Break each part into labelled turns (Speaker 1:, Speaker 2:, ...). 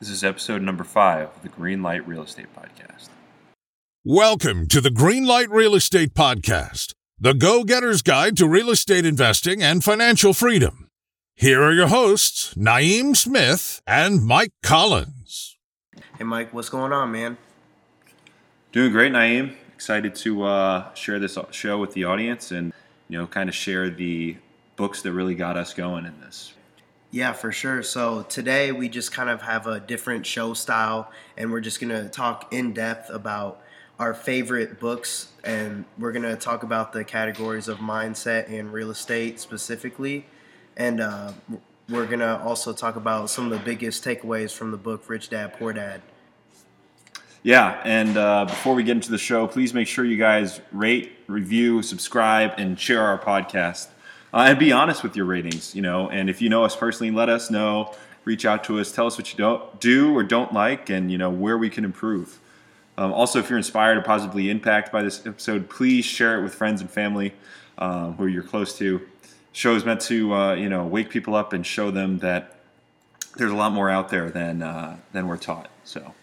Speaker 1: This is episode number five of the Green Light Real Estate Podcast.
Speaker 2: Welcome to the Greenlight Real Estate Podcast, the go getter's guide to real estate investing and financial freedom. Here are your hosts, Naeem Smith and Mike Collins.
Speaker 3: Hey, Mike, what's going on, man?
Speaker 1: Doing great, Naeem. Excited to uh, share this show with the audience and, you know, kind of share the books that really got us going in this.
Speaker 3: Yeah, for sure. So today we just kind of have a different show style, and we're just going to talk in depth about our favorite books, and we're going to talk about the categories of mindset and real estate specifically. And uh, we're going to also talk about some of the biggest takeaways from the book Rich Dad Poor Dad.
Speaker 1: Yeah, and uh, before we get into the show, please make sure you guys rate, review, subscribe, and share our podcast uh, and be honest with your ratings. You know, and if you know us personally, let us know. Reach out to us. Tell us what you don't do or don't like, and you know where we can improve. Um, also, if you're inspired or positively impacted by this episode, please share it with friends and family um, who you're close to. Show is meant to uh, you know wake people up and show them that there's a lot more out there than uh, than we're taught. So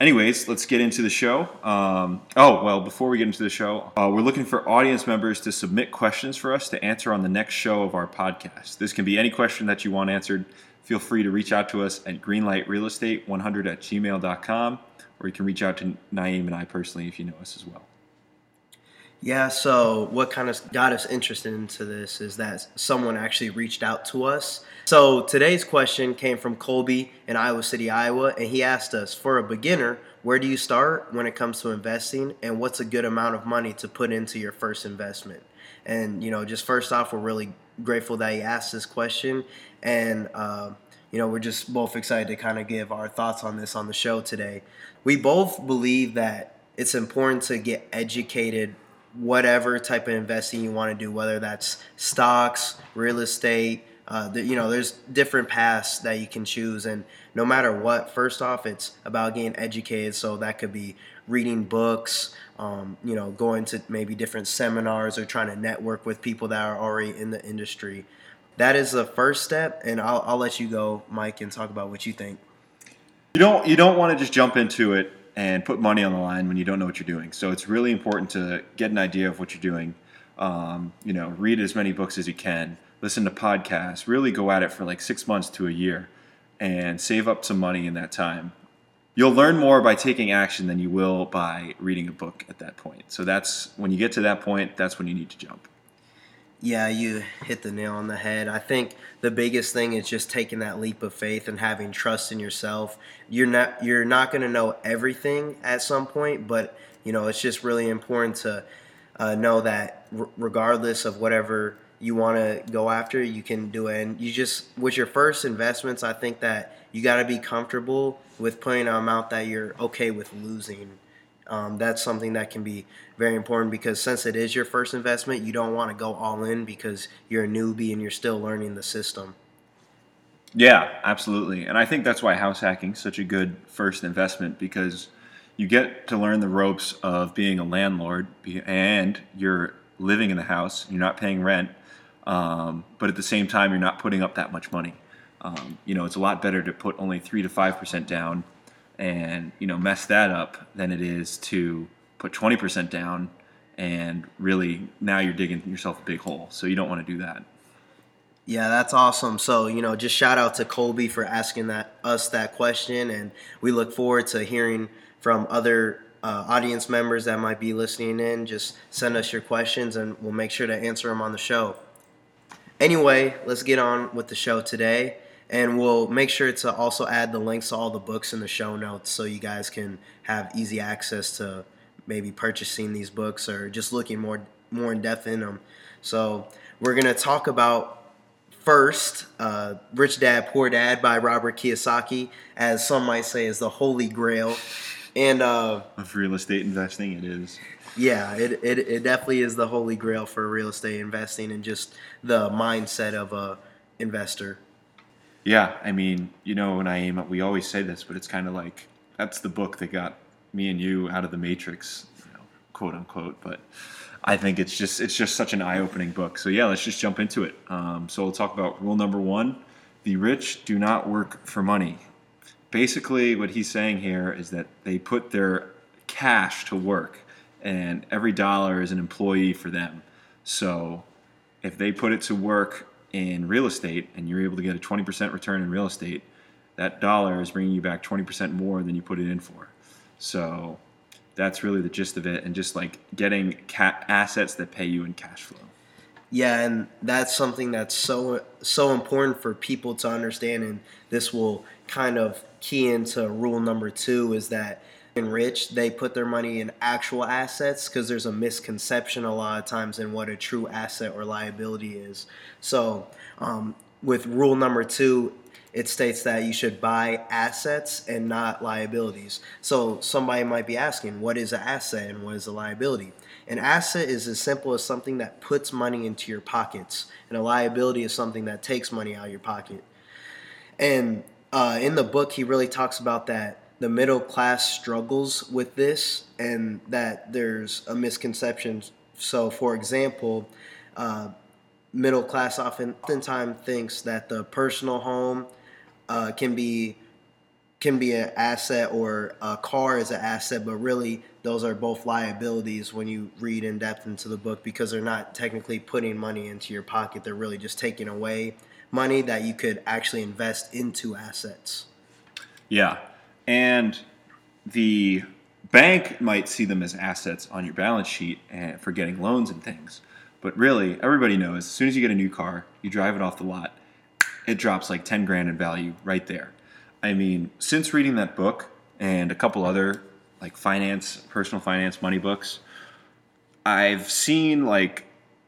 Speaker 1: anyways, let's get into the show. Um, oh, well, before we get into the show, uh, we're looking for audience members to submit questions for us to answer on the next show of our podcast. This can be any question that you want answered. Feel free to reach out to us at greenlightrealestate100 at gmail.com, or you can reach out to Naeem and I personally if you know us as well.
Speaker 3: Yeah, so what kind of got us interested into this is that someone actually reached out to us. So today's question came from Colby in Iowa City, Iowa, and he asked us for a beginner, where do you start when it comes to investing and what's a good amount of money to put into your first investment? And, you know, just first off, we're really grateful that he asked this question. And, uh, you know, we're just both excited to kind of give our thoughts on this on the show today. We both believe that it's important to get educated whatever type of investing you want to do, whether that's stocks, real estate. Uh, the, you know, there's different paths that you can choose, and no matter what, first off, it's about getting educated. So that could be reading books, um, you know, going to maybe different seminars or trying to network with people that are already in the industry. That is the first step, and I'll, I'll let you go, Mike, and talk about what you think.
Speaker 1: You don't you don't want to just jump into it and put money on the line when you don't know what you're doing. So it's really important to get an idea of what you're doing. Um, you know, read as many books as you can, listen to podcasts, really go at it for like six months to a year, and save up some money in that time. You'll learn more by taking action than you will by reading a book at that point. So that's when you get to that point, that's when you need to jump.
Speaker 3: Yeah, you hit the nail on the head. I think the biggest thing is just taking that leap of faith and having trust in yourself. You're not you're not going to know everything at some point, but you know it's just really important to uh, know that r- regardless of whatever you want to go after, you can do it. And you just with your first investments, I think that you got to be comfortable with putting an amount that you're okay with losing um, that's something that can be very important because since it is your first investment, you don't want to go all in because you're a newbie and you're still learning the system.
Speaker 1: Yeah, absolutely. And I think that's why house hacking is such a good first investment because you get to learn the ropes of being a landlord and you're living in the house, you're not paying rent, um, but at the same time, you're not putting up that much money. Um, you know, it's a lot better to put only 3 to 5% down and you know mess that up than it is to put 20% down and really now you're digging yourself a big hole. So you don't want to do that.
Speaker 3: Yeah that's awesome. So you know just shout out to colby for asking that us that question and we look forward to hearing from other uh, audience members that might be listening in. Just send us your questions and we'll make sure to answer them on the show. Anyway let's get on with the show today and we'll make sure to also add the links to all the books in the show notes so you guys can have easy access to maybe purchasing these books or just looking more more in depth in them. So we're gonna talk about first uh, Rich Dad Poor Dad by Robert Kiyosaki, as some might say is the holy grail. And uh,
Speaker 1: of real estate investing, it is.
Speaker 3: Yeah, it, it, it definitely is the holy grail for real estate investing and just the mindset of a investor.
Speaker 1: Yeah, I mean, you know, when I aim, we always say this, but it's kind of like that's the book that got me and you out of the matrix, you know, quote unquote. But I think it's just it's just such an eye-opening book. So yeah, let's just jump into it. Um, so we'll talk about rule number one: the rich do not work for money. basically, what he's saying here is that they put their cash to work, and every dollar is an employee for them. So if they put it to work in real estate and you're able to get a 20% return in real estate, that dollar is bringing you back 20% more than you put it in for. So that's really the gist of it, and just like getting ca- assets that pay you in cash flow.
Speaker 3: Yeah, and that's something that's so so important for people to understand, and this will kind of key into rule number two is that in rich they put their money in actual assets because there's a misconception a lot of times in what a true asset or liability is. So um, with rule number two, it states that you should buy assets and not liabilities. So somebody might be asking, what is an asset and what is a liability? An asset is as simple as something that puts money into your pockets, and a liability is something that takes money out of your pocket. And uh, in the book, he really talks about that the middle class struggles with this and that there's a misconception. So, for example, uh, middle class often oftentimes thinks that the personal home uh, can be can be an asset or a car is an asset, but really those are both liabilities when you read in depth into the book because they're not technically putting money into your pocket. They're really just taking away money that you could actually invest into assets.
Speaker 1: Yeah. And the bank might see them as assets on your balance sheet and for getting loans and things. But really, everybody knows as soon as you get a new car, you drive it off the lot, it drops like 10 grand in value right there. I mean, since reading that book and a couple other like finance, personal finance, money books, I've seen like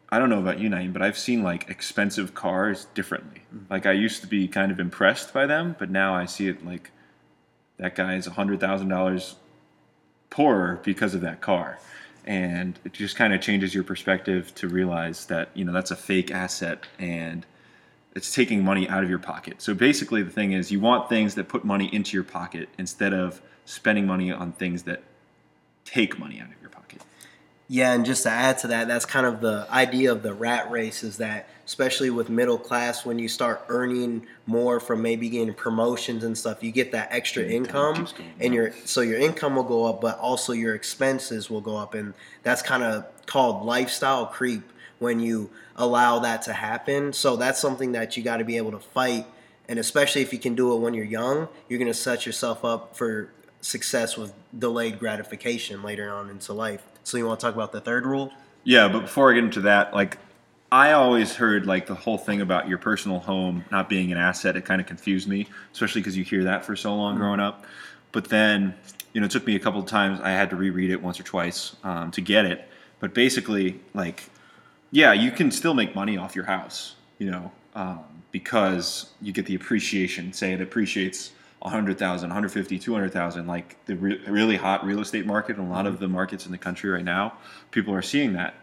Speaker 1: I don't know about you, Naeem, but I've seen like expensive cars differently. Mm-hmm. Like I used to be kind of impressed by them, but now I see it like that guy is a hundred thousand dollars poorer because of that car. And it just kind of changes your perspective to realize that, you know, that's a fake asset and it's taking money out of your pocket. So basically, the thing is, you want things that put money into your pocket instead of spending money on things that take money out of your.
Speaker 3: Yeah, and just to add to that, that's kind of the idea of the rat race is that, especially with middle class, when you start earning more from maybe getting promotions and stuff, you get that extra income, and your so your income will go up, but also your expenses will go up, and that's kind of called lifestyle creep when you allow that to happen. So that's something that you got to be able to fight. And especially if you can do it when you're young, you're going to set yourself up for success with delayed gratification later on into life. So you want to talk about the third rule?
Speaker 1: Yeah, but before I get into that, like I always heard like the whole thing about your personal home not being an asset. It kind of confused me, especially because you hear that for so long mm-hmm. growing up. But then, you know, it took me a couple of times. I had to reread it once or twice um, to get it. But basically, like yeah, you can still make money off your house, you know, um, because you get the appreciation. Say it appreciates 100,000, 150, 200,000, like the re- really hot real estate market and a lot of the markets in the country right now, people are seeing that.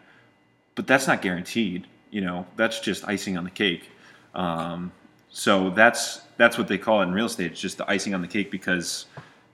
Speaker 1: But that's not guaranteed, you know, that's just icing on the cake. Um, so that's that's what they call it in real estate. It's just the icing on the cake because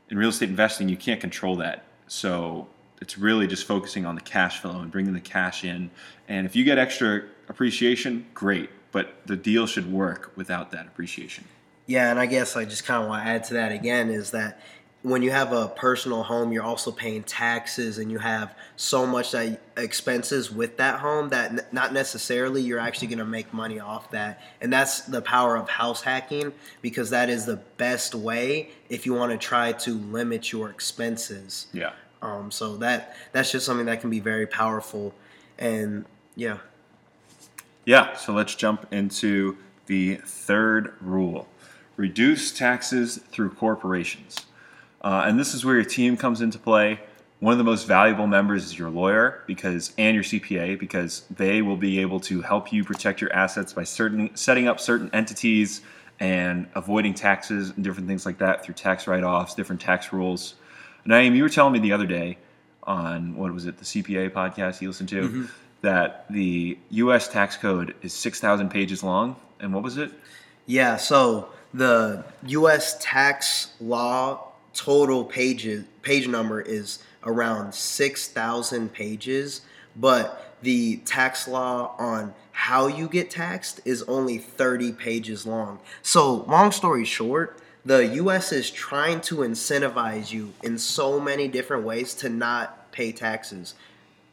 Speaker 1: in real estate investing you can't control that. So it's really just focusing on the cash flow and bringing the cash in. And if you get extra appreciation, great. But the deal should work without that appreciation.
Speaker 3: Yeah, and I guess I just kind of want to add to that again is that when you have a personal home, you're also paying taxes and you have so much that expenses with that home that not necessarily you're actually going to make money off that. And that's the power of house hacking because that is the best way if you want to try to limit your expenses.
Speaker 1: Yeah.
Speaker 3: Um, so that that's just something that can be very powerful, and yeah.
Speaker 1: Yeah. So let's jump into the third rule: reduce taxes through corporations. Uh, and this is where your team comes into play. One of the most valuable members is your lawyer because and your CPA because they will be able to help you protect your assets by certain setting up certain entities and avoiding taxes and different things like that through tax write-offs, different tax rules. Naeem, you were telling me the other day on what was it, the CPA podcast you listened to, mm-hmm. that the U.S. tax code is six thousand pages long, and what was it?
Speaker 3: Yeah, so the U.S. tax law total pages page number is around six thousand pages, but the tax law on how you get taxed is only 30 pages long. So, long story short, the U.S. is trying to incentivize you in so many different ways to not pay taxes,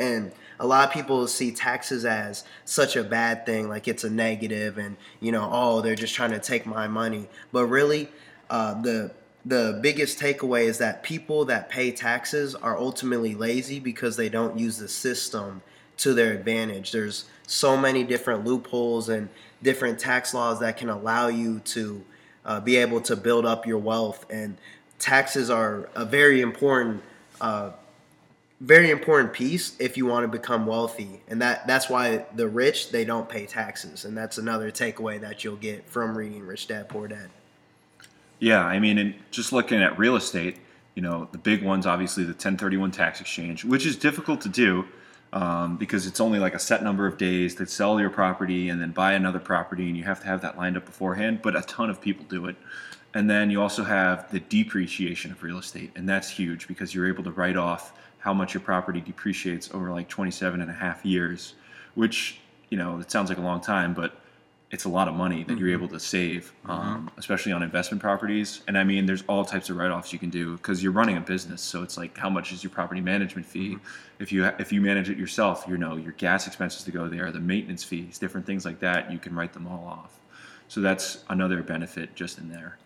Speaker 3: and a lot of people see taxes as such a bad thing, like it's a negative, and you know, oh, they're just trying to take my money. But really, uh, the the biggest takeaway is that people that pay taxes are ultimately lazy because they don't use the system to their advantage. There's so many different loopholes and different tax laws that can allow you to uh, be able to build up your wealth, and taxes are a very important. Uh, very important piece if you want to become wealthy and that that's why the rich they don't pay taxes and that's another takeaway that you'll get from reading rich dad poor dad
Speaker 1: yeah, I mean, and just looking at real estate, you know, the big ones, obviously the 1031 tax exchange, which is difficult to do um, because it's only like a set number of days to sell your property and then buy another property, and you have to have that lined up beforehand. But a ton of people do it. And then you also have the depreciation of real estate, and that's huge because you're able to write off how much your property depreciates over like 27 and a half years, which, you know, it sounds like a long time, but it's a lot of money that mm-hmm. you're able to save, mm-hmm. um, especially on investment properties. And I mean, there's all types of write-offs you can do because you're running a business. So it's like, how much is your property management fee? Mm-hmm. If you if you manage it yourself, you know your gas expenses to go there, the maintenance fees, different things like that. You can write them all off. So that's another benefit just in there.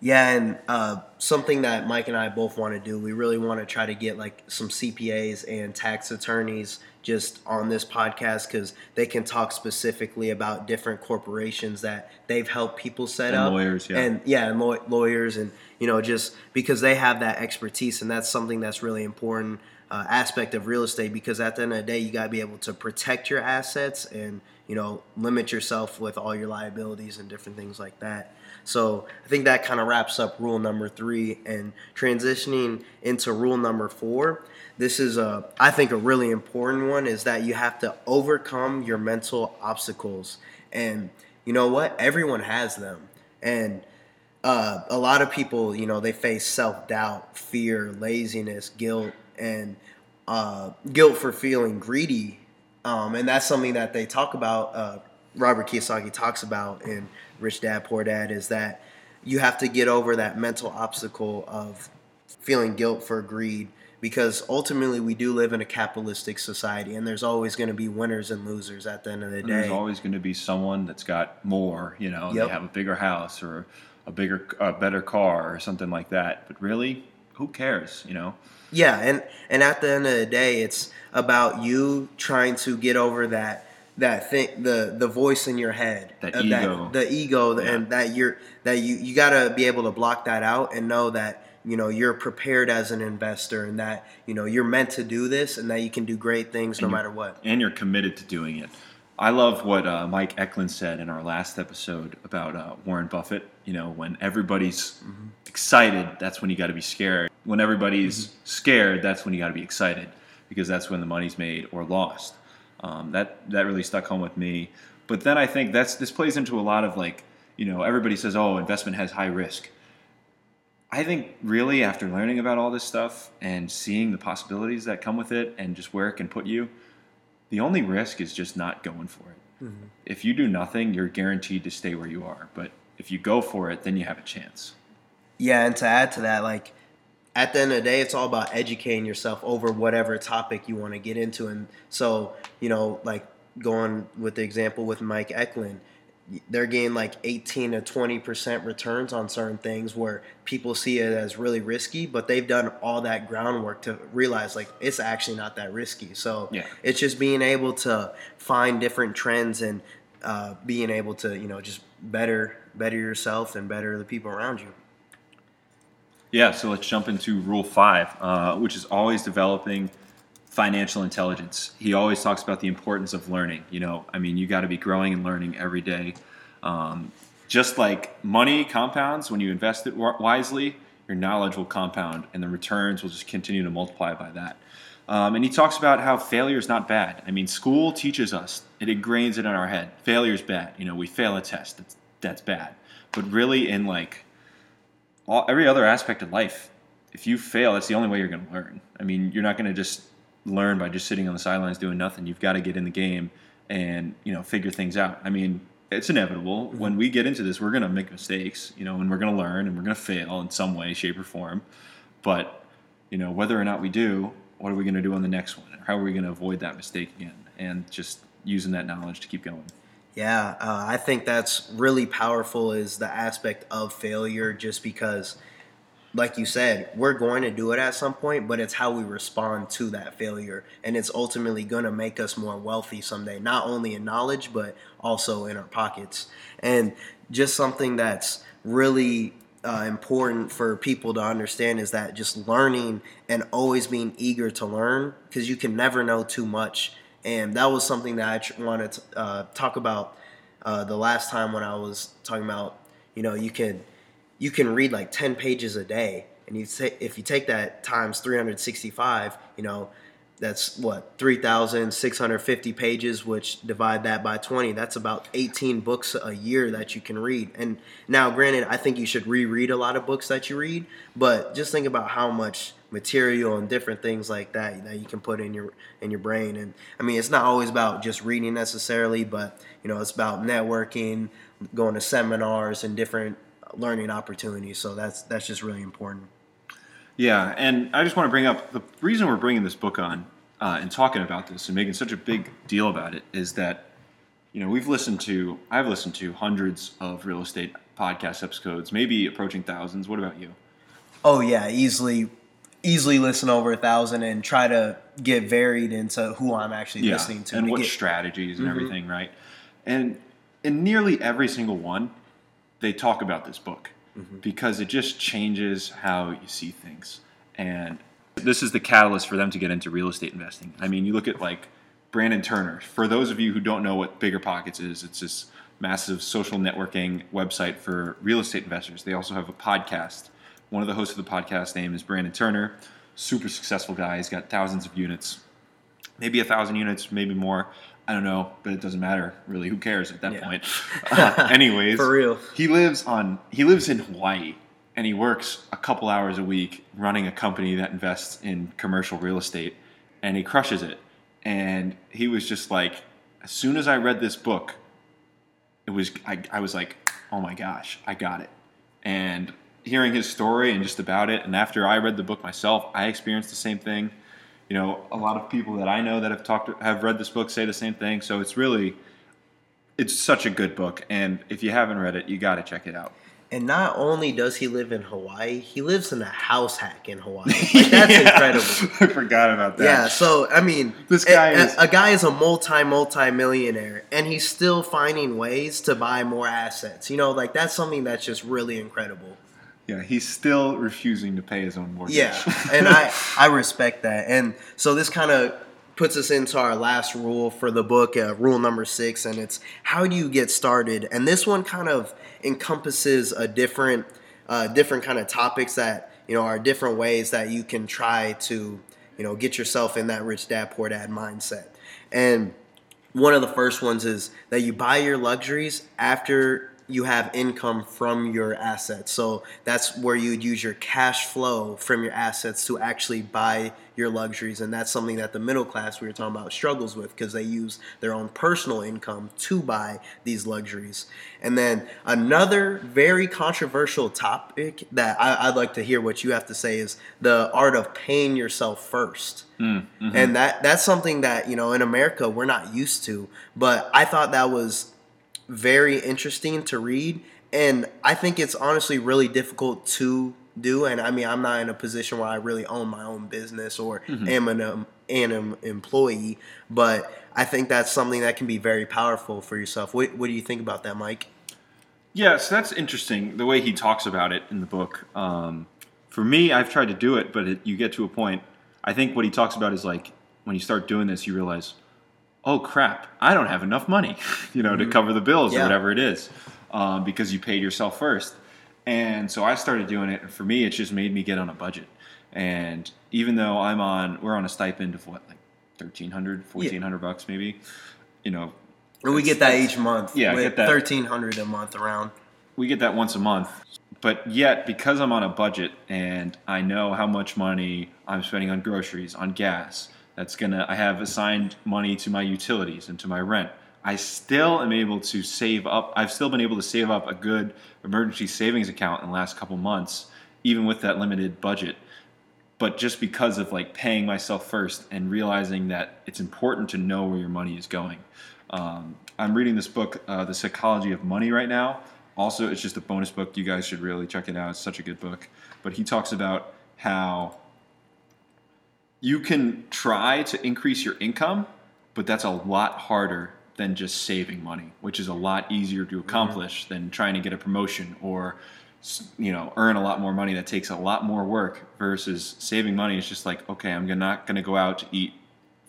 Speaker 3: Yeah, and uh, something that Mike and I both want to do, we really want to try to get like some CPAs and tax attorneys just on this podcast because they can talk specifically about different corporations that they've helped people set
Speaker 1: and
Speaker 3: up.
Speaker 1: Lawyers, yeah,
Speaker 3: and yeah, and law- lawyers, and you know, just because they have that expertise, and that's something that's really important uh, aspect of real estate. Because at the end of the day, you got to be able to protect your assets and you know limit yourself with all your liabilities and different things like that. So I think that kind of wraps up rule number three and transitioning into rule number four. This is a, I think, a really important one is that you have to overcome your mental obstacles. And you know what? Everyone has them. And uh, a lot of people, you know, they face self doubt, fear, laziness, guilt, and uh, guilt for feeling greedy. Um, and that's something that they talk about. Uh, Robert Kiyosaki talks about in Rich Dad Poor Dad is that you have to get over that mental obstacle of feeling guilt for greed because ultimately we do live in a capitalistic society and there's always going to be winners and losers at the end of the day.
Speaker 1: There's always going to be someone that's got more, you know, yep. they have a bigger house or a bigger a better car or something like that. But really, who cares, you know?
Speaker 3: Yeah, and and at the end of the day, it's about you trying to get over that that thing the the voice in your head
Speaker 1: that ego
Speaker 3: that, the ego yeah. and that you're that you you got to be able to block that out and know that you know you're prepared as an investor and that you know you're meant to do this and that you can do great things
Speaker 1: and
Speaker 3: no matter what
Speaker 1: and you're committed to doing it i love what uh, mike eklund said in our last episode about uh, warren buffett you know when everybody's mm-hmm. excited that's when you got to be scared when everybody's mm-hmm. scared that's when you got to be excited because that's when the money's made or lost um, that that really stuck home with me. But then I think that's this plays into a lot of like you know everybody says oh investment has high risk. I think really after learning about all this stuff and seeing the possibilities that come with it and just where it can put you, the only risk is just not going for it. Mm-hmm. If you do nothing, you're guaranteed to stay where you are. But if you go for it, then you have a chance.
Speaker 3: Yeah, and to add to that, like at the end of the day, it's all about educating yourself over whatever topic you want to get into. And so, you know, like going with the example with Mike Eklund, they're getting like 18 to 20% returns on certain things where people see it as really risky, but they've done all that groundwork to realize like it's actually not that risky. So
Speaker 1: yeah.
Speaker 3: it's just being able to find different trends and uh, being able to, you know, just better, better yourself and better the people around you.
Speaker 1: Yeah, so let's jump into rule five, uh, which is always developing financial intelligence. He always talks about the importance of learning. You know, I mean, you got to be growing and learning every day. Um, just like money compounds when you invest it wisely, your knowledge will compound and the returns will just continue to multiply by that. Um, and he talks about how failure is not bad. I mean, school teaches us, it ingrains it in our head. Failure is bad. You know, we fail a test, that's, that's bad. But really, in like all, every other aspect of life, if you fail, that's the only way you're going to learn. I mean, you're not going to just learn by just sitting on the sidelines doing nothing. You've got to get in the game and you know figure things out. I mean, it's inevitable. Mm-hmm. When we get into this, we're going to make mistakes, you know, and we're going to learn and we're going to fail in some way, shape, or form. But, you know, whether or not we do, what are we going to do on the next one? How are we going to avoid that mistake again? And just using that knowledge to keep going.
Speaker 3: Yeah, uh, I think that's really powerful is the aspect of failure just because like you said, we're going to do it at some point, but it's how we respond to that failure. And it's ultimately going to make us more wealthy someday, not only in knowledge, but also in our pockets. And just something that's really uh, important for people to understand is that just learning and always being eager to learn, because you can never know too much. And that was something that I wanted to uh, talk about uh, the last time when I was talking about, you know, you can you can read like 10 pages a day. And you say if you take that times 365 you know that's what 3650 pages which divide that by 20 that's about 18 books a year that you can read. And now granted i think you should reread a lot of books that you read but just think about how much material and different things like that that you can put in your in your brain and i mean it's not always about just reading necessarily but you know it's about networking going to seminars and different learning opportunities. So that's that's just really important.
Speaker 1: Yeah, and I just want to bring up the reason we're bringing this book on uh, and talking about this and making such a big deal about it is that you know we've listened to I've listened to hundreds of real estate podcast episodes, maybe approaching thousands. What about you?
Speaker 3: Oh yeah, easily easily listen over a thousand and try to get varied into who I'm actually yeah, listening to
Speaker 1: and
Speaker 3: to
Speaker 1: what
Speaker 3: get,
Speaker 1: strategies and mm-hmm. everything, right? And in nearly every single one, they talk about this book mm-hmm. because it just changes how you see things. And this is the catalyst for them to get into real estate investing. I mean, you look at like Brandon Turner. For those of you who don't know what Bigger Pockets is, it's this massive social networking website for real estate investors. They also have a podcast. One of the hosts of the podcast name is Brandon Turner. Super successful guy. He's got thousands of units, maybe a thousand units, maybe more. I don't know, but it doesn't matter really. Who cares at that yeah. point? Uh, anyways,
Speaker 3: for real,
Speaker 1: he lives on he lives in Hawaii and he works a couple hours a week running a company that invests in commercial real estate, and he crushes it. And he was just like, as soon as I read this book, it was I, I was like, oh my gosh, I got it. And hearing his story and just about it, and after I read the book myself, I experienced the same thing you know, a lot of people that I know that have talked have read this book say the same thing. So it's really it's such a good book and if you haven't read it, you got to check it out.
Speaker 3: And not only does he live in Hawaii, he lives in a house hack in Hawaii. Like, that's yeah, incredible.
Speaker 1: I forgot about that.
Speaker 3: Yeah, so I mean,
Speaker 1: this guy
Speaker 3: a,
Speaker 1: is
Speaker 3: a guy is a multi multi millionaire, and he's still finding ways to buy more assets. You know, like that's something that's just really incredible.
Speaker 1: Yeah, he's still refusing to pay his own mortgage.
Speaker 3: Yeah, and I I respect that. And so this kind of puts us into our last rule for the book, uh, rule number six, and it's how do you get started? And this one kind of encompasses a different uh, different kind of topics that you know are different ways that you can try to you know get yourself in that rich dad poor dad mindset. And one of the first ones is that you buy your luxuries after you have income from your assets. So that's where you would use your cash flow from your assets to actually buy your luxuries. And that's something that the middle class we were talking about struggles with because they use their own personal income to buy these luxuries. And then another very controversial topic that I, would like to hear what you have to say is the art of paying yourself 1st mm, mm-hmm. And that that's something that, you know, in America we're not used to. But I thought that was very interesting to read. And I think it's honestly really difficult to do. And I mean, I'm not in a position where I really own my own business or mm-hmm. am an, um, an employee, but I think that's something that can be very powerful for yourself. What, what do you think about that, Mike?
Speaker 1: Yeah, so that's interesting the way he talks about it in the book. Um, for me, I've tried to do it, but it, you get to a point. I think what he talks about is like when you start doing this, you realize oh crap, I don't have enough money, you know, mm-hmm. to cover the bills yeah. or whatever it is, um, because you paid yourself first. And so I started doing it, and for me, it just made me get on a budget. And even though I'm on, we're on a stipend of what, like 1300 1400 yeah. bucks maybe, you know.
Speaker 3: And we get that each month.
Speaker 1: Yeah,
Speaker 3: get
Speaker 1: that
Speaker 3: 1300 a month around.
Speaker 1: We get that once a month. But yet, because I'm on a budget and I know how much money I'm spending on groceries, on gas, that's gonna I have assigned money to my utilities and to my rent. I still am able to save up. I've still been able to save up a good emergency savings account in the last couple months, even with that limited budget. But just because of like paying myself first and realizing that it's important to know where your money is going. Um, I'm reading this book, uh, The Psychology of Money, right now. Also, it's just a bonus book. You guys should really check it out. It's such a good book. But he talks about how you can try to increase your income, but that's a lot harder than just saving money, which is a lot easier to accomplish mm-hmm. than trying to get a promotion or you know earn a lot more money that takes a lot more work versus saving money is just like okay i'm not going to go out to eat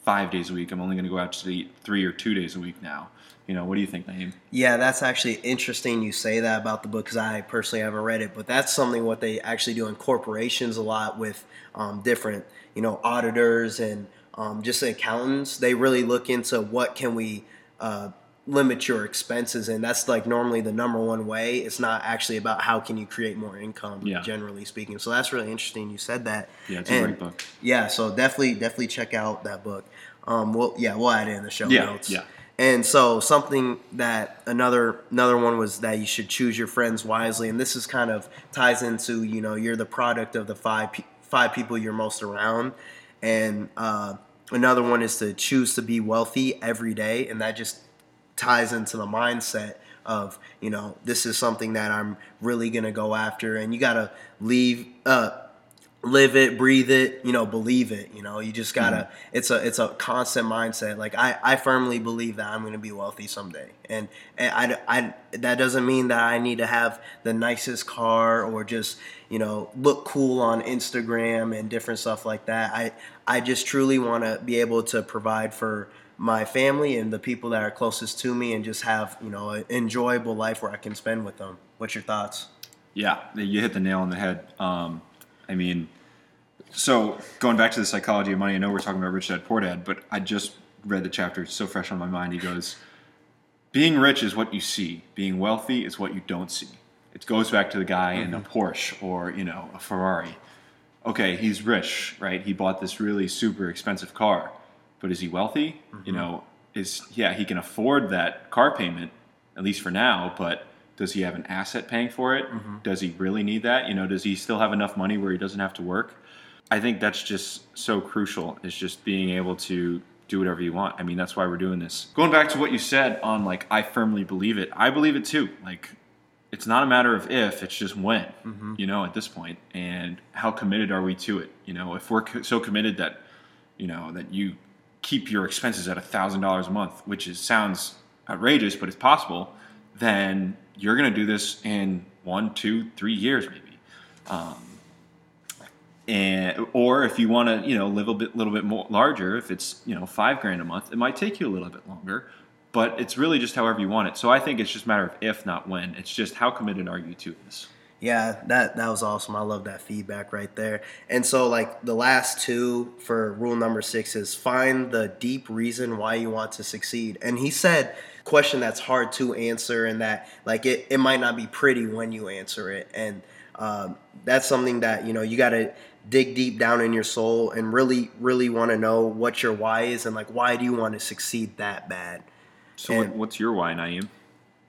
Speaker 1: five days a week i'm only going to go out to eat three or two days a week now you know what do you think Naeem?
Speaker 3: yeah that's actually interesting you say that about the book because i personally haven't read it but that's something what they actually do in corporations a lot with um, different you know auditors and um, just accountants. They really look into what can we uh, limit your expenses and that's like normally the number one way. It's not actually about how can you create more income yeah. generally speaking. So that's really interesting you said that.
Speaker 1: Yeah it's and, a great book.
Speaker 3: yeah so definitely definitely check out that book. Um well yeah we'll add it in the show
Speaker 1: yeah,
Speaker 3: notes.
Speaker 1: yeah
Speaker 3: and so something that another another one was that you should choose your friends wisely. And this is kind of ties into you know you're the product of the five five people you're most around. And uh another one is to choose to be wealthy every day. And that just ties into the mindset of you know this is something that I'm really gonna go after, and you gotta leave. Uh, live it breathe it you know believe it you know you just gotta mm-hmm. it's a it's a constant mindset like i i firmly believe that i'm gonna be wealthy someday and, and I, I that doesn't mean that i need to have the nicest car or just you know look cool on instagram and different stuff like that i i just truly want to be able to provide for my family and the people that are closest to me and just have you know an enjoyable life where I can spend with them. What's your thoughts?
Speaker 1: Yeah, you hit the nail on the head. Um, I mean, so going back to the psychology of money, I know we're talking about rich dad poor dad, but I just read the chapter; it's so fresh on my mind. He goes, "Being rich is what you see; being wealthy is what you don't see." It goes back to the guy mm-hmm. in a mm-hmm. Porsche or you know a Ferrari. Okay, he's rich, right? He bought this really super expensive car but is he wealthy? Mm-hmm. You know, is yeah, he can afford that car payment at least for now, but does he have an asset paying for it? Mm-hmm. Does he really need that? You know, does he still have enough money where he doesn't have to work? I think that's just so crucial. Is just being able to do whatever you want. I mean, that's why we're doing this. Going back to what you said on like, I firmly believe it. I believe it too. Like, it's not a matter of if, it's just when. Mm-hmm. You know, at this point, and how committed are we to it? You know, if we're co- so committed that, you know, that you keep your expenses at thousand dollars a month, which is sounds outrageous, but it's possible, then you're going to do this in one, two, three years maybe. Um, and or if you want to, you know, live a bit, little bit more larger, if it's you know five grand a month, it might take you a little bit longer. But it's really just however you want it. So I think it's just a matter of if, not when. It's just how committed are you to this.
Speaker 3: Yeah, that that was awesome. I love that feedback right there. And so like the last two for rule number 6 is find the deep reason why you want to succeed. And he said question that's hard to answer and that like it, it might not be pretty when you answer it and um, that's something that you know you got to dig deep down in your soul and really really want to know what your why is and like why do you want to succeed that bad
Speaker 1: so and, what's your why naeem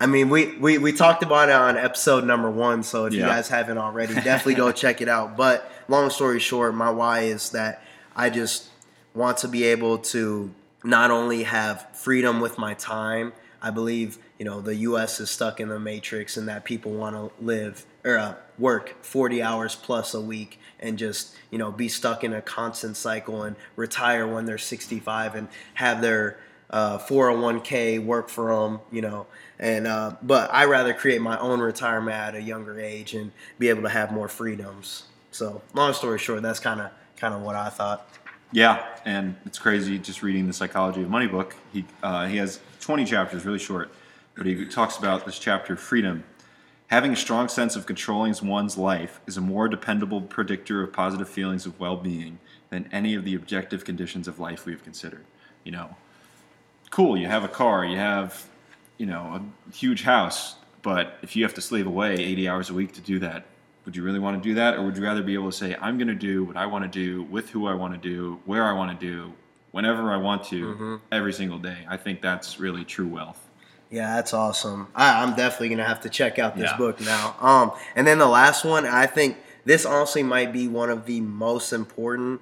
Speaker 3: I mean, we, we, we talked about it on episode number one, so if yeah. you guys haven't already, definitely go check it out. But long story short, my why is that I just want to be able to not only have freedom with my time. I believe you know the U.S. is stuck in the matrix, and that people want to live or uh, work 40 hours plus a week and just you know be stuck in a constant cycle and retire when they're 65 and have their uh, 401k work for them, you know. And uh, but I rather create my own retirement at a younger age and be able to have more freedoms. So long story short, that's kind of kind of what I thought.
Speaker 1: Yeah, and it's crazy just reading the Psychology of Money book. He uh, he has 20 chapters, really short, but he talks about this chapter, freedom. Having a strong sense of controlling one's life is a more dependable predictor of positive feelings of well-being than any of the objective conditions of life we've considered. You know, cool, you have a car, you have you know, a huge house, but if you have to slave away 80 hours a week to do that, would you really want to do that? Or would you rather be able to say, I'm going to do what I want to do with who I want to do, where I want to do, whenever I want to,
Speaker 3: Mm-hmm.
Speaker 1: every single day. I think that's really true wealth.
Speaker 3: Yeah, that's awesome. I, I'm definitely gonna have to check out this
Speaker 1: Yeah.
Speaker 3: book now. Um, and then the last one, I think this honestly might be one of the most important,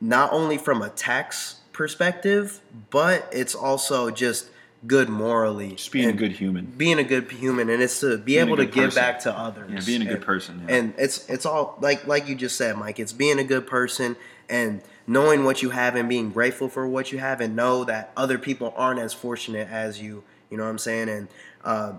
Speaker 3: not only from a tax perspective, but it's also just good morally.
Speaker 1: Just being a good human.
Speaker 3: being a good human, and it's to be
Speaker 1: Being
Speaker 3: able to give
Speaker 1: person.
Speaker 3: back to others.
Speaker 1: Yeah, being a good
Speaker 3: And-
Speaker 1: person. Yeah.
Speaker 3: and it's it's all like like you just said mike it's being a good person and knowing what you have and being grateful for what you have and know that other people aren't as fortunate as you you know what i'm saying and uh,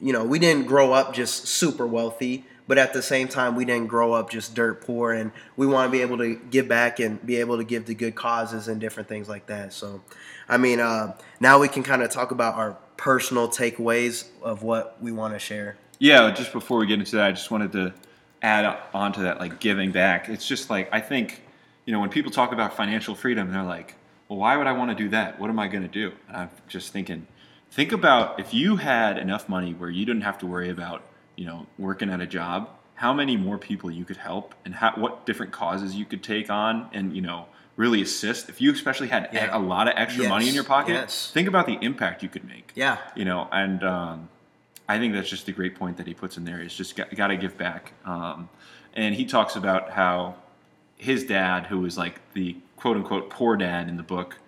Speaker 3: you know we didn't grow up just super wealthy but at the same time we didn't grow up just dirt poor and we want to be able to give back and be able to give to good causes and different things like that so i mean uh, now we can kind of talk about our personal takeaways of what we want to share
Speaker 1: Yeah, just before we get into that, I just wanted to add on to that, like giving back. It's just like I think, you know, when people talk about financial freedom, they're like, "Well, why would I want to do that? What am I going to do?" And I'm just thinking, think about if you had enough money where you didn't have to worry about, you know, working at a job, how many more people you could help, and how, what different causes you could take on, and you know, really assist. If you especially had
Speaker 3: Yeah.
Speaker 1: a lot of extra money in your pocket,
Speaker 3: yes.
Speaker 1: think about the impact you could make.
Speaker 3: Yeah.
Speaker 1: You know and um, i think that's just a great point that he puts in there. Is just got, got to give back. Um, and he talks about how his dad who was like the quote unquote poor dad in the book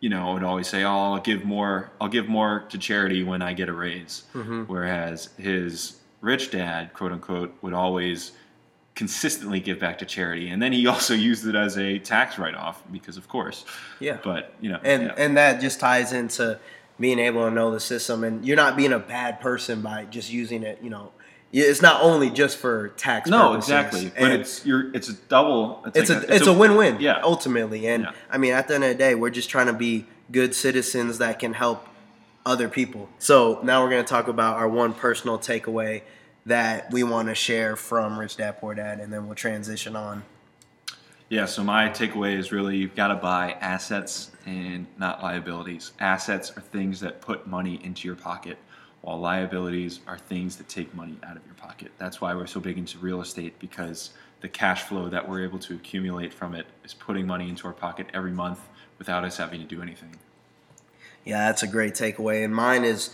Speaker 1: you know would always say oh i'll give more i'll give more to charity when i get a raise. Whereas his rich dad quote unquote would always consistently give back to charity and then he also used it as a tax write-off because of course
Speaker 3: Yeah.
Speaker 1: but you know
Speaker 3: and
Speaker 1: yeah.
Speaker 3: and that just ties into being able to know the system and you're not being a bad person by just using it you know it's not only just for tax
Speaker 1: no
Speaker 3: purposes.
Speaker 1: exactly but
Speaker 3: And
Speaker 1: it's you're it's a double
Speaker 3: it's
Speaker 1: like
Speaker 3: a it's a win-win
Speaker 1: yeah
Speaker 3: ultimately and
Speaker 1: Yeah.
Speaker 3: i mean at the end of the day we're just trying to be good citizens that can help other people so now we're going to talk about our one personal takeaway that we want to share from rich dad poor dad and then we'll transition on
Speaker 1: Yeah, so my takeaway is really you've got to buy assets and not liabilities. Assets are things that put money into your pocket, while liabilities are things that take money out of your pocket. That's why we're so big into real estate because the cash flow that we're able to accumulate from it is putting money into our pocket every month without us having to do anything.
Speaker 3: Yeah, that's a great takeaway. And mine is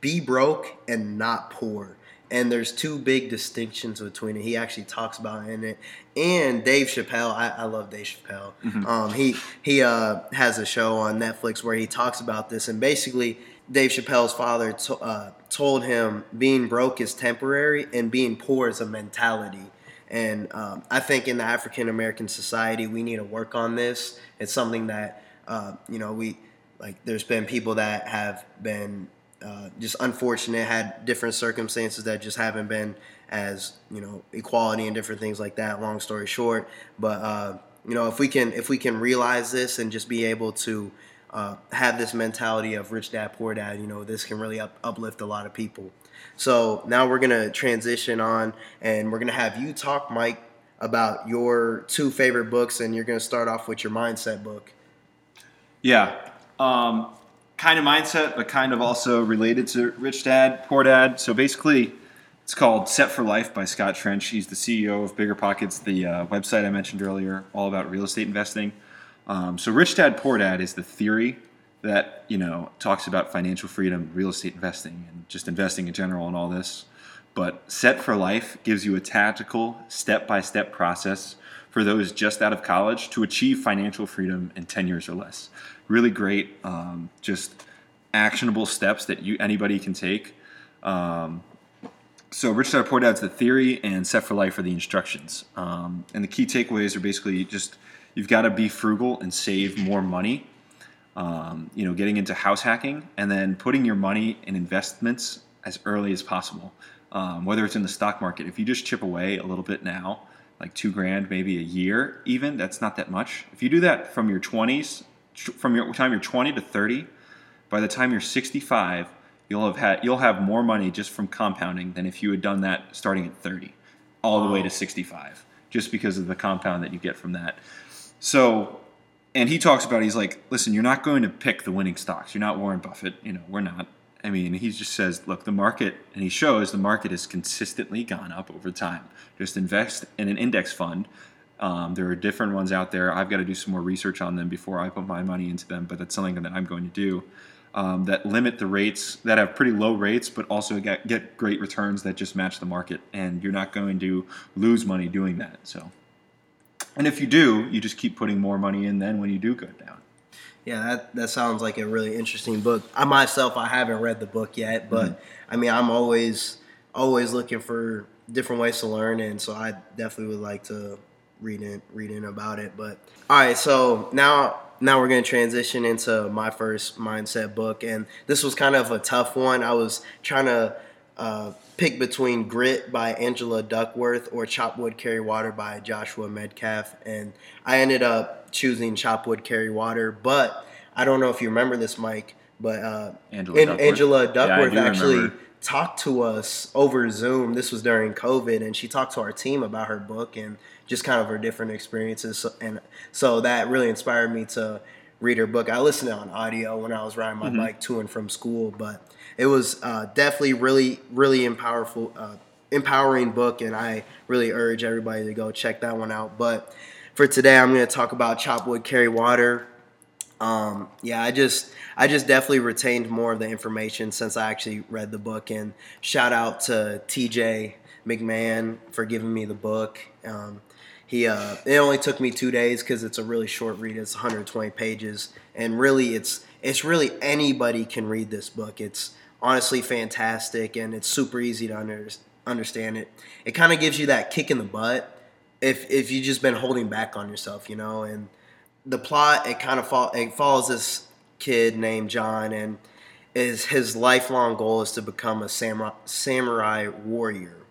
Speaker 3: be broke and not poor. And there's two big distinctions between it. He actually talks about it in it. And Dave Chappelle, I, I love Dave Chappelle. Um, he he uh, has a show on Netflix where he talks about this. And basically, Dave Chappelle's father to, uh, told him being broke is temporary and being poor is a mentality. And um, I think in the African American society, we need to work on this. It's something that uh, you know we like. There's been people that have been uh, just unfortunate, had different circumstances that just haven't been as you know equality and different things like that. Long story short, but uh, you know if we can if we can realize this and just be able to uh, have this mentality of rich dad poor dad, you know this can really up, uplift a lot of people. So now we're gonna transition on, and we're gonna have you talk, Mike, about your two favorite books, and you're gonna start off with your mindset book.
Speaker 1: Yeah. Um, kind of mindset, but kind of also related to Rich Dad, Poor Dad. So basically, it's called Set for Life by Scott Trench. He's the CEO of Bigger Pockets, the uh, website I mentioned earlier, all about real estate investing. Um, so Rich Dad, Poor Dad is the theory that you know talks about financial freedom, real estate investing, and just investing in general, and all this. But Set for Life gives you a tactical, step-by-step process for those just out of college to achieve financial freedom in 10 years or less. Really great, um, just actionable steps that you anybody can take. Um, so Rich Dad Poor Dad's the theory, and Set for Life are the instructions. Um, and the key takeaways are basically just you've got to be frugal and save more money. Um, you know, getting into house hacking and then putting your money in investments as early as possible. Um, whether it's in the stock market, if you just chip away a little bit now, like two grand, maybe a year, even that's not that much. If you do that from your 20s, tr- from your time you're 20 to 30, by the time you're 65, you'll have had you'll have more money just from compounding than if you had done that starting at 30, all the way to 65, just because of the compound that you get from that. So, and he talks about he's like, listen, you're not going to pick the winning stocks. You're not Warren Buffett. You know, we're not. I mean, he just says, look, the market, and he shows the market has consistently gone up over time. Just invest in an index fund Um, there are different ones out there. I've got to do some more research on them before I put my money into them, but that's something that I'm going to do. Um, that limit the rates that have pretty low rates, but also get, get great returns that just match the market, and you're not going to lose money doing that. So, and if you do, you just keep putting more money in. Then when you do go down,
Speaker 3: Yeah, that that sounds like a really interesting book. I myself, I haven't read the book yet, but
Speaker 1: Mm-hmm.
Speaker 3: I mean, I'm always always looking for different ways to learn, and so I definitely would like to read in read in about it. But all right, so now now we're going to transition into my first mindset book, and this was kind of a tough one. I was trying to uh, pick between Grit by Angela Duckworth or Chop Wood Carry Water by Joshua Medcalf, and I ended up choosing Chop Wood Carry Water. But I don't know if you remember this, Mike, but uh,
Speaker 1: Angela
Speaker 3: An-
Speaker 1: Duckworth.
Speaker 3: Angela Duckworth
Speaker 1: do
Speaker 3: actually
Speaker 1: remember.
Speaker 3: talked to us over Zoom. This was during COVID, and she talked to our team about her book and just kind of her different experiences. So, and so that really inspired me to read her book. I listened on audio when I was riding
Speaker 1: Mm-hmm.
Speaker 3: my bike to and from school, but it was uh, definitely really, really empowerful, uh, empowering book, and I really urge everybody to go check that one out. But for today, I'm going to talk about Chop Wood Carry Water. Um, yeah, I just I just definitely retained more of the information since I actually read the book. And shout out to TJ McMahon for giving me the book. Um, he uh, it only took me two days because it's a really short read. It's 120 pages, and really it's it's really anybody can read this book. It's honestly fantastic, and it's super easy to under, understand it. It kind of gives you that kick in the butt if if you just been holding back on yourself, you know, and the plot it kind of fall, it follows this kid named John and is his lifelong goal is to become a samurai, samurai warrior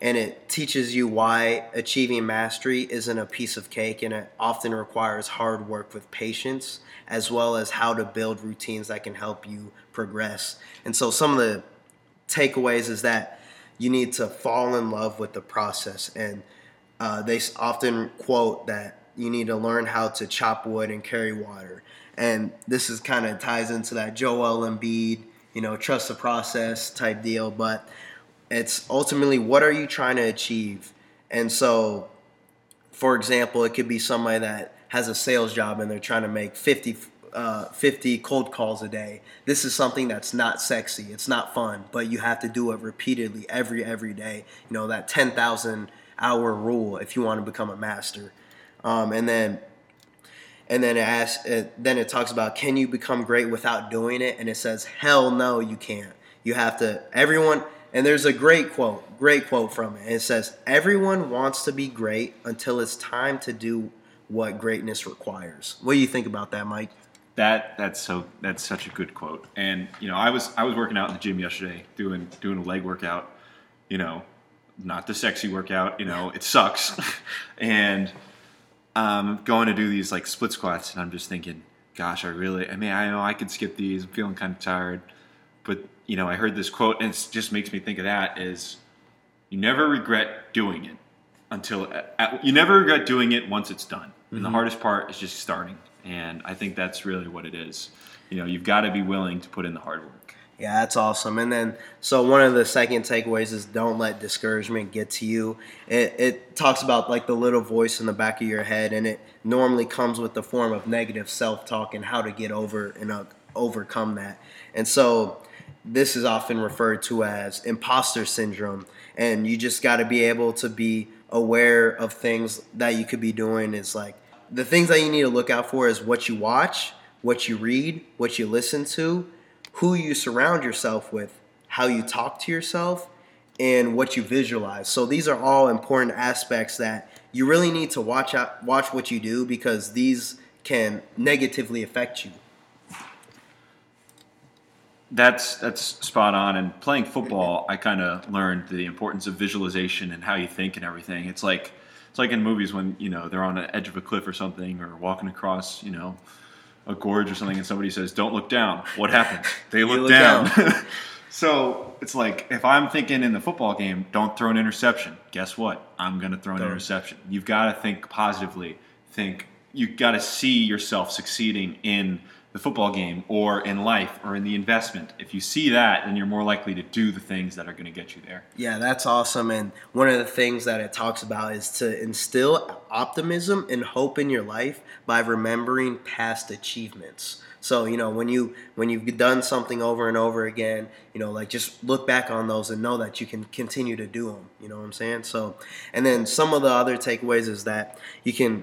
Speaker 3: and it teaches you why achieving mastery isn't a piece of cake and it often requires hard work with patience as well as how to build routines that can help you progress and so some of the takeaways is that you need to fall in love with the process and uh, they often quote that you need to learn how to chop wood and carry water. And this is kind of ties into that Joel Embiid, you know, trust the process type deal. But it's ultimately what are you trying to achieve? And so, for example, it could be somebody that has a sales job and they're trying to make 50, uh, 50 cold calls a day. This is something that's not sexy. It's not fun, but you have to do it repeatedly every, every day. You know, that 10,000 hour rule if you want to become a master. Um, and then and then it asks, it, then it talks about can you become great without doing it? And it says, hell no, you can't. You have to. Everyone, and there's a great quote, great quote from it. It says, everyone wants to be great until it's time to do what greatness requires. What do you think about that, Mike?
Speaker 1: That that's so that's such a good quote. And you know, I was I was working out in the gym yesterday doing doing a leg workout. You know, not the sexy workout. You know, it sucks. and um, going to do these like split squats, and I'm just thinking, gosh, I really. I mean, I know I could skip these. I'm feeling kind of tired, but you know, I heard this quote, and it just makes me think of that. Is you never regret doing it until at, you never regret doing it once it's done. And the hardest part is just starting. And I think that's really what it is. You know, you've got to be willing to put in the hard work.
Speaker 3: Yeah, that's awesome. And then, so one of the second takeaways is don't let discouragement get to you. It, it talks about like the little voice in the back of your head, and it normally comes with the form of negative self talk and how to get over and uh, overcome that. And so, this is often referred to as imposter syndrome. And you just got to be able to be aware of things that you could be doing. It's like the things that you need to look out for is what you watch, what you read, what you listen to, who you surround yourself with, how you talk to yourself, and what you visualize. So these are all important aspects that you really need to watch out watch what you do because these can negatively affect you.
Speaker 1: That's that's spot on. And playing football, I kind of learned the importance of visualization and how you think and everything. It's like it's like in movies when you know they're on the edge of a cliff or something, or walking across you know a gorge or something, and somebody says, "Don't look down." What happens? They look,
Speaker 3: look
Speaker 1: down.
Speaker 3: down.
Speaker 1: so it's like if I'm thinking in the football game, don't throw an interception. Guess what? I'm going to throw an
Speaker 3: Don't.
Speaker 1: interception. You've got to think positively. Think You've got to see yourself succeeding in the football game or in life or in the investment. If you see that, then you're more likely to do the things that are going to get you there.
Speaker 3: Yeah, that's awesome. And one of the things that it talks about is to instill optimism and hope in your life by remembering past achievements. So you know when you when you've done something over and over again, you know like just look back on those and know that you can continue to do them. You know what I'm saying? So and then some of the other takeaways is that you can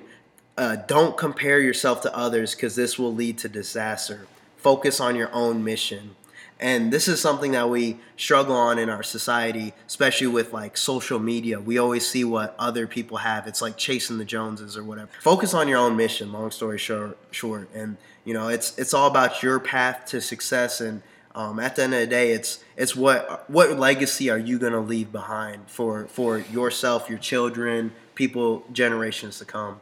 Speaker 3: uh, don't compare yourself to others because this will lead to disaster. Focus on your own mission. And this is something that we struggle on in our society, especially with like social media. We always see what other people have. It's like chasing the Joneses or whatever. Focus on your own mission, long story short, short. And you know, it's it's all about your path to success and um, at the end of the day, it's it's what what legacy are you gonna leave behind for for yourself, your children, people, generations to come.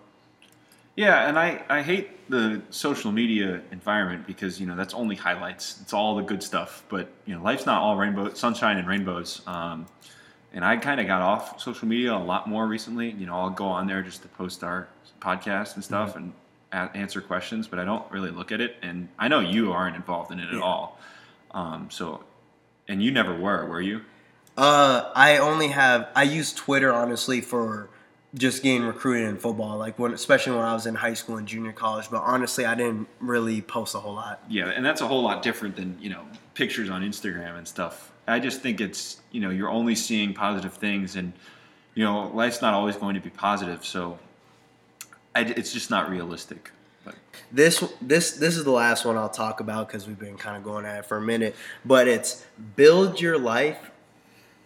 Speaker 1: Yeah, and I, I hate the social media environment because you know that's only highlights. It's all the good stuff, but you know life's not all rainbow, sunshine and rainbows. Um, and I kind of got off social media a lot more recently. You know, I'll go on there just to post our podcast and stuff mm-hmm. and a- answer questions, but I don't really look at it. And I know you aren't involved in it yeah. at all. Um, so, and you never were, were you?
Speaker 3: Uh, I only have I use Twitter honestly for just getting recruited in football, like when, especially when I was in high school and junior college. But honestly, I didn't really post a whole lot.
Speaker 1: Yeah, and that's a whole lot different than you know pictures on Instagram and stuff. I just think it's you know you're only seeing positive things, and you know life's not always going to be positive. So I, it's just not realistic. But.
Speaker 3: This this this is the last one I'll talk about because we've been kind of going at it for a minute. But it's build your life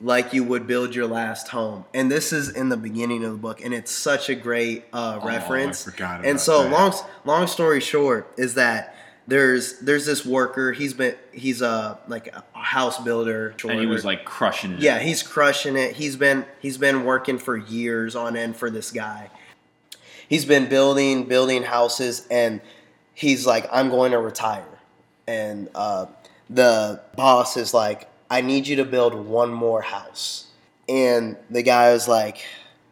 Speaker 3: like you would build your last home. And this is in the beginning of the book, and it's such a great uh, oh, reference. and so that. long long story short is that there's there's this worker. He's been he's a like a house builder.
Speaker 1: And he was like crushing it.
Speaker 3: Yeah, he's crushing it. He's been he's been working for years on end for this guy. He's been building building houses, and he's like, I'm going to retire. And uh, the boss is like, I need you to build one more house. And the guy was like,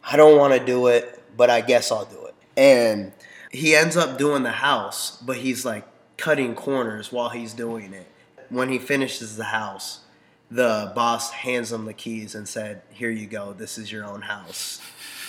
Speaker 3: I don't want to do it, but I guess I'll do it. And he ends up doing the house, but he's like cutting corners while he's doing it. When he finishes the house, the boss hands him the keys and said, Here you go, this is your own house.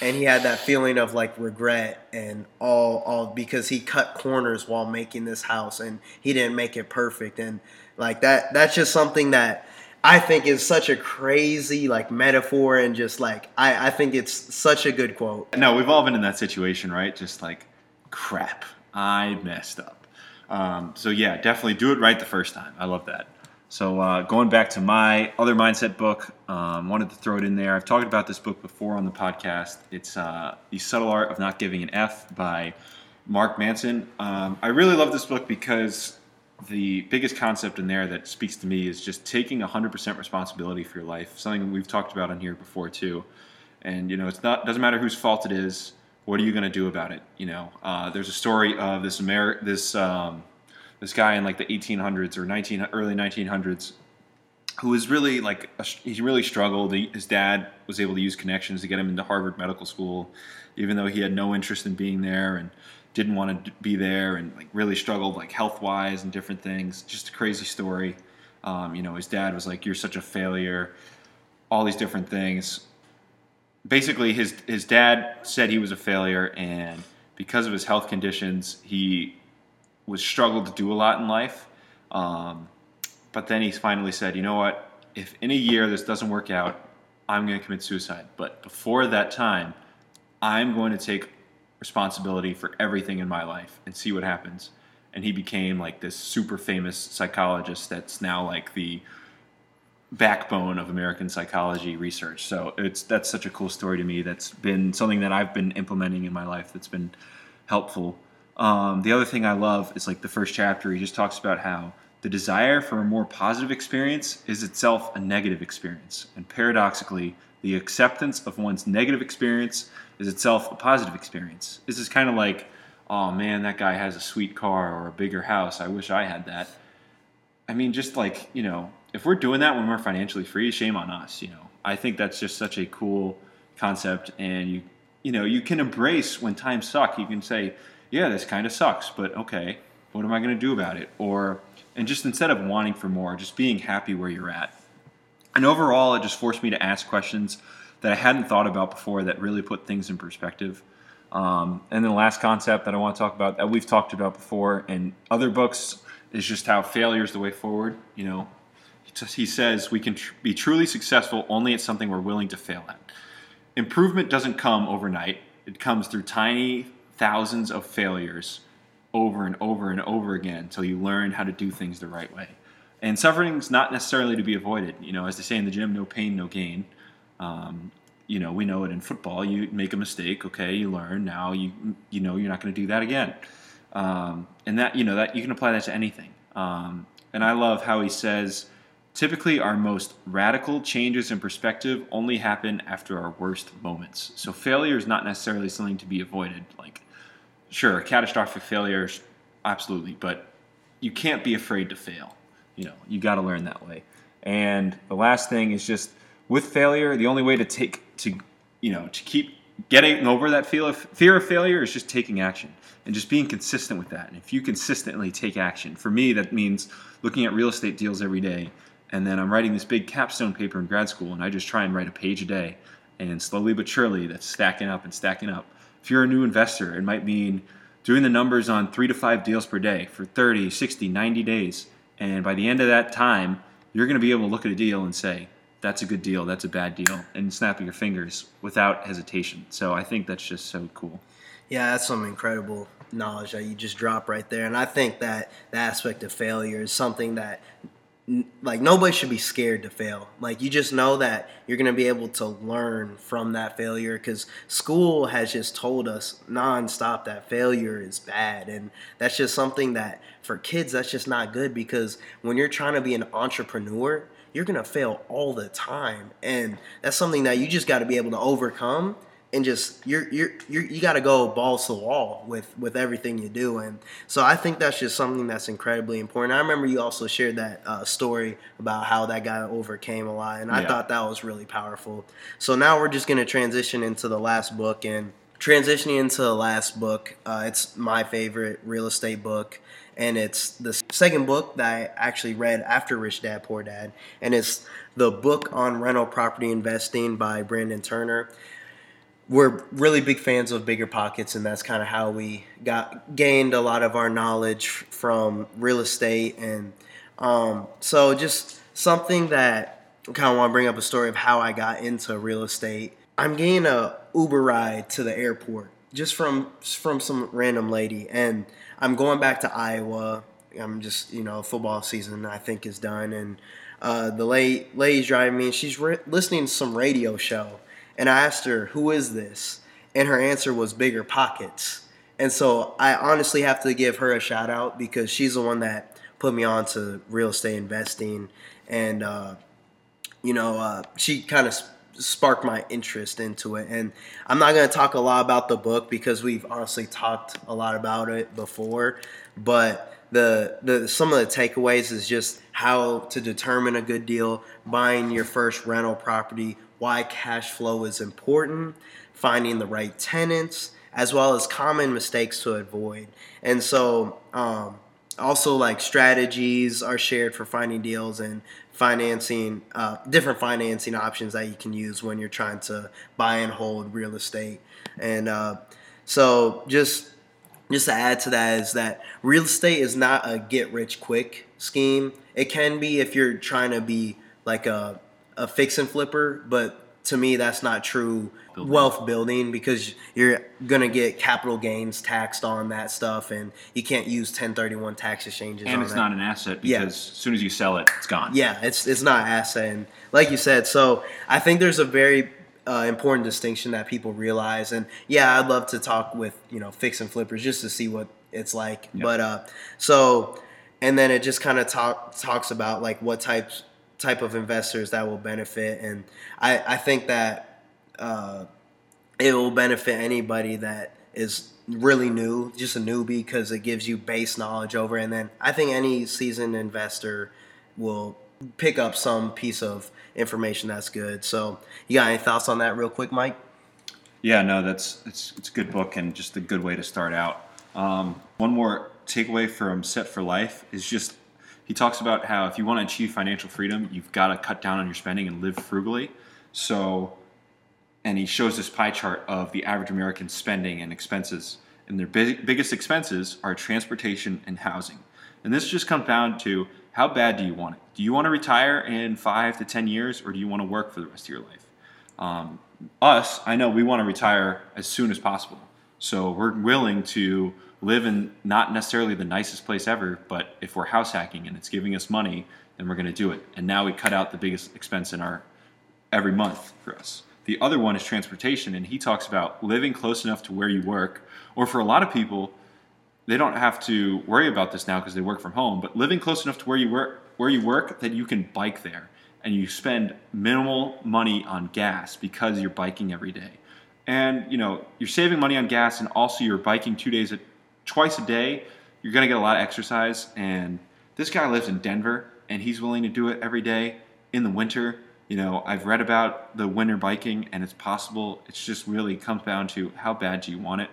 Speaker 3: And he had that feeling of like regret and all all because he cut corners while making this house and he didn't make it perfect and like that that's just something that I think is such a crazy like metaphor and just like I, I think it's such a good quote.
Speaker 1: No, we've all been in that situation, right? Just like crap, I messed up. Um, so yeah, definitely do it right the first time. I love that. So uh, going back to my other mindset book, um, wanted to throw it in there. I've talked about this book before on the podcast. It's uh, The Subtle Art of Not Giving an F by Mark Manson. Um, I really love this book because the biggest concept in there that speaks to me is just taking 100% responsibility for your life. Something we've talked about on here before too. And you know, it's not doesn't matter whose fault it is. What are you going to do about it? You know, uh, there's a story of this Ameri- this um, this guy in like the 1800s or 19 early 1900s who was really like a, he really struggled. He, his dad was able to use connections to get him into Harvard Medical School, even though he had no interest in being there and didn't want to be there and like really struggled like health wise and different things. Just a crazy story. Um, you know, his dad was like, "You're such a failure," all these different things. Basically, his his dad said he was a failure, and because of his health conditions, he was struggled to do a lot in life. Um, but then he finally said, "You know what? If in a year this doesn't work out, I'm going to commit suicide. But before that time, I'm going to take responsibility for everything in my life and see what happens. And he became like this super famous psychologist that's now like the backbone of American psychology research. So it's that's such a cool story to me. That's been something that I've been implementing in my life. That's been helpful. Um, the other thing I love is like the first chapter. He just talks about how the desire for a more positive experience is itself a negative experience, and paradoxically, the acceptance of one's negative experience is itself a positive experience. This is kind of like, oh man, that guy has a sweet car or a bigger house. I wish I had that. I mean, just like, you know, if we're doing that when we're financially free, shame on us, you know. I think that's just such a cool concept and you you know, you can embrace when times suck. You can say, yeah, this kind of sucks, but okay, What am I going to do about it? Or and just instead of wanting for more, just being happy where you're at. And overall, it just forced me to ask questions that I hadn't thought about before that really put things in perspective. Um, and then the last concept that I want to talk about that we've talked about before in other books is just how failure is the way forward. You know, he says we can tr- be truly successful only at something we're willing to fail at. Improvement doesn't come overnight. It comes through tiny thousands of failures over and over and over again until you learn how to do things the right way. And suffering is not necessarily to be avoided. You know, as they say in the gym, no pain, no gain. Um, you know, we know it in football. You make a mistake, okay, you learn. Now you you know you're not going to do that again. Um, and that you know that you can apply that to anything. Um, and I love how he says, typically our most radical changes in perspective only happen after our worst moments. So failure is not necessarily something to be avoided. Like, sure, catastrophic failures, absolutely, but you can't be afraid to fail. You know, you got to learn that way. And the last thing is just with failure, the only way to take to you know to keep getting over that fear of, fear of failure is just taking action and just being consistent with that. And if you consistently take action, for me that means looking at real estate deals every day. And then I'm writing this big capstone paper in grad school, and I just try and write a page a day. And slowly but surely, that's stacking up and stacking up. If you're a new investor, it might mean doing the numbers on three to five deals per day for 30, 60, 90 days. And by the end of that time, you're going to be able to look at a deal and say, that's a good deal, that's a bad deal, and snapping your fingers without hesitation. So I think that's just so cool.
Speaker 3: Yeah, that's some incredible knowledge that you just drop right there. And I think that the aspect of failure is something that like nobody should be scared to fail. Like you just know that you're going to be able to learn from that failure because school has just told us nonstop that failure is bad and that's just something that for kids that's just not good because when you're trying to be an entrepreneur you're going to fail all the time and that's something that you just got to be able to overcome and just you're you're, you're you got to go balls to the wall with with everything you do. And so i think that's just something that's incredibly important. I remember you also shared that uh, story about how that guy overcame a lot and i yeah. thought that was really powerful. So now we're just going to transition into the last book and transitioning into the last book uh, it's my favorite real estate book and it's the second book that i actually read after rich dad poor dad and it's the book on rental property investing by brandon turner we're really big fans of bigger pockets and that's kind of how we got gained a lot of our knowledge from real estate and um, so just something that I kind of want to bring up a story of how I got into real estate. I'm getting a Uber ride to the airport just from from some random lady and I'm going back to Iowa. I'm just you know football season I think is done and uh, the lady lady's driving me and she's re- listening to some radio show and I asked her, Who is this? And her answer was Bigger Pockets. And so I honestly have to give her a shout out because she's the one that put me on to real estate investing. And, uh, you know, uh, she kind of sparked my interest into it. And I'm not going to talk a lot about the book because we've honestly talked a lot about it before. But the, the some of the takeaways is just how to determine a good deal, buying your first rental property, why cash flow is important, finding the right tenants, as well as common mistakes to avoid. And so, um, also like strategies are shared for finding deals and financing, uh, different financing options that you can use when you're trying to buy and hold real estate. And uh, so, just just to add to that is that real estate is not a get rich quick scheme. It can be if you're trying to be like a a fix and flipper, but to me that's not true building. wealth building because you're gonna get capital gains taxed on that stuff, and you can't use 1031 tax exchanges.
Speaker 1: And it's
Speaker 3: that.
Speaker 1: not an asset because yeah. as soon as you sell it, it's gone.
Speaker 3: Yeah, it's it's not asset, and like you said, so I think there's a very uh, important distinction that people realize. And yeah, I'd love to talk with you know fix and flippers just to see what it's like. Yep. But uh, so and then it just kind of talk talks about like what types type of investors that will benefit. And I, I think that uh, it will benefit anybody that is really new, just a newbie, because it gives you base knowledge over. And then I think any seasoned investor will pick up some piece of information that's good. So, you got any thoughts on that, real quick, Mike?
Speaker 1: Yeah, no, that's it's it's a good book and just a good way to start out. Um, one more takeaway from Set for Life is just he talks about how if you want to achieve financial freedom, you've got to cut down on your spending and live frugally. So, and he shows this pie chart of the average American spending and expenses. And their big, biggest expenses are transportation and housing. And this just comes down to how bad do you want it? Do you want to retire in five to 10 years or do you want to work for the rest of your life? Um, us, I know we want to retire as soon as possible. So we're willing to live in not necessarily the nicest place ever, but if we're house hacking and it's giving us money, then we're going to do it. And now we cut out the biggest expense in our every month for us. The other one is transportation, and he talks about living close enough to where you work, or for a lot of people, they don't have to worry about this now because they work from home, but living close enough to where you work where you work that you can bike there and you spend minimal money on gas because you're biking every day. And you know, you're saving money on gas and also you're biking two days a, twice a day. You're gonna get a lot of exercise. And this guy lives in Denver and he's willing to do it every day in the winter. You know, I've read about the winter biking and it's possible. It's just really comes down to how bad do you want it.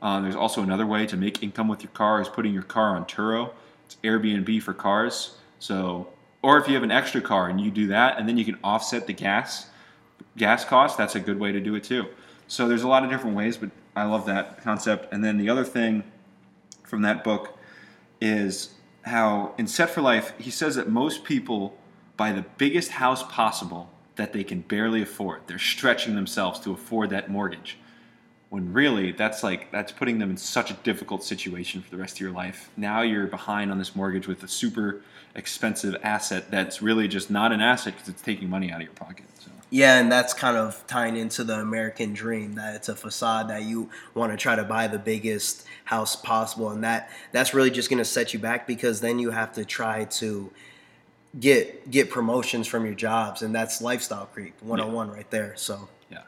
Speaker 1: Uh, there's also another way to make income with your car is putting your car on Turo. It's Airbnb for cars. So, or if you have an extra car and you do that, and then you can offset the gas gas cost, that's a good way to do it too. So there's a lot of different ways, but I love that concept. And then the other thing from that book is how in Set for Life, he says that most people buy the biggest house possible that they can barely afford. They're stretching themselves to afford that mortgage when really that's like that's putting them in such a difficult situation for the rest of your life now you're behind on this mortgage with a super expensive asset that's really just not an asset because it's taking money out of your pocket so.
Speaker 3: Yeah and that's kind of tying into the american dream that it's a facade that you want to try to buy the biggest house possible and that that's really just going to set you back because then you have to try to get get promotions from your jobs and that's lifestyle creep one-on-one yeah. right there so Yeah.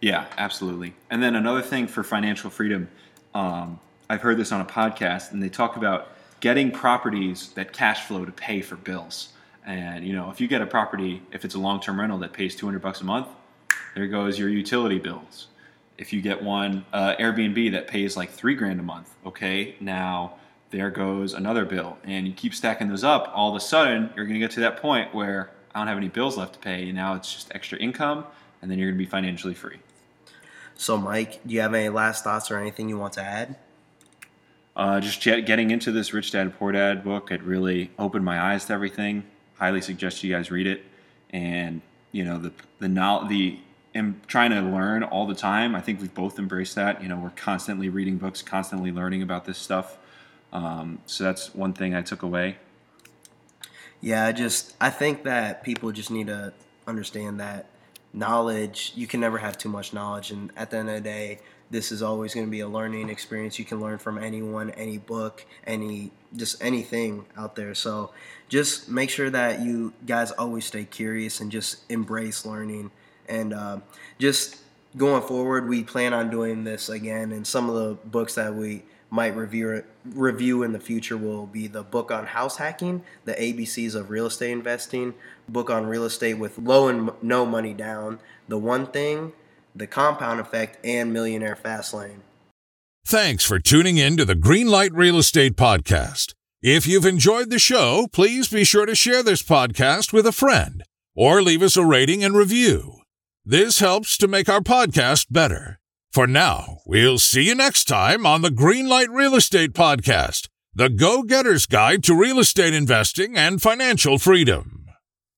Speaker 1: yeah, absolutely. And then another thing for financial freedom, um, I've heard this on a podcast, and they talk about getting properties that cash flow to pay for bills. And you know, if you get a property, if it's a long-term rental that pays 200 bucks a month, there goes your utility bills. If you get one uh, Airbnb that pays like three grand a month, okay, now there goes another bill, and you keep stacking those up. All of a sudden, you're going to get to that point where I don't have any bills left to pay, and now it's just extra income, and then you're going to be financially free.
Speaker 3: So, Mike, do you have any last thoughts or anything you want to add?
Speaker 1: Uh, just getting into this Rich Dad Poor Dad book, it really opened my eyes to everything. Highly suggest you guys read it. And you know the the knowledge, the am trying to learn all the time. I think we've both embraced that. You know, we're constantly reading books, constantly learning about this stuff. Um, so that's one thing I took away.
Speaker 3: Yeah, I just I think that people just need to understand that knowledge you can never have too much knowledge and at the end of the day this is always going to be a learning experience. You can learn from anyone any book any just anything out there. So just make sure that you guys always stay curious and just embrace learning. And uh, just going forward we plan on doing this again and some of the books that we might review review in the future will be the book on house hacking, the ABCs of real estate investing, book on real estate with low and no money down, the one thing, the compound effect, and millionaire fast lane.
Speaker 2: Thanks for tuning in to the Greenlight Real Estate Podcast. If you've enjoyed the show, please be sure to share this podcast with a friend or leave us a rating and review. This helps to make our podcast better. For now, we'll see you next time on the Greenlight Real Estate Podcast, the go getter's guide to real estate investing and financial freedom.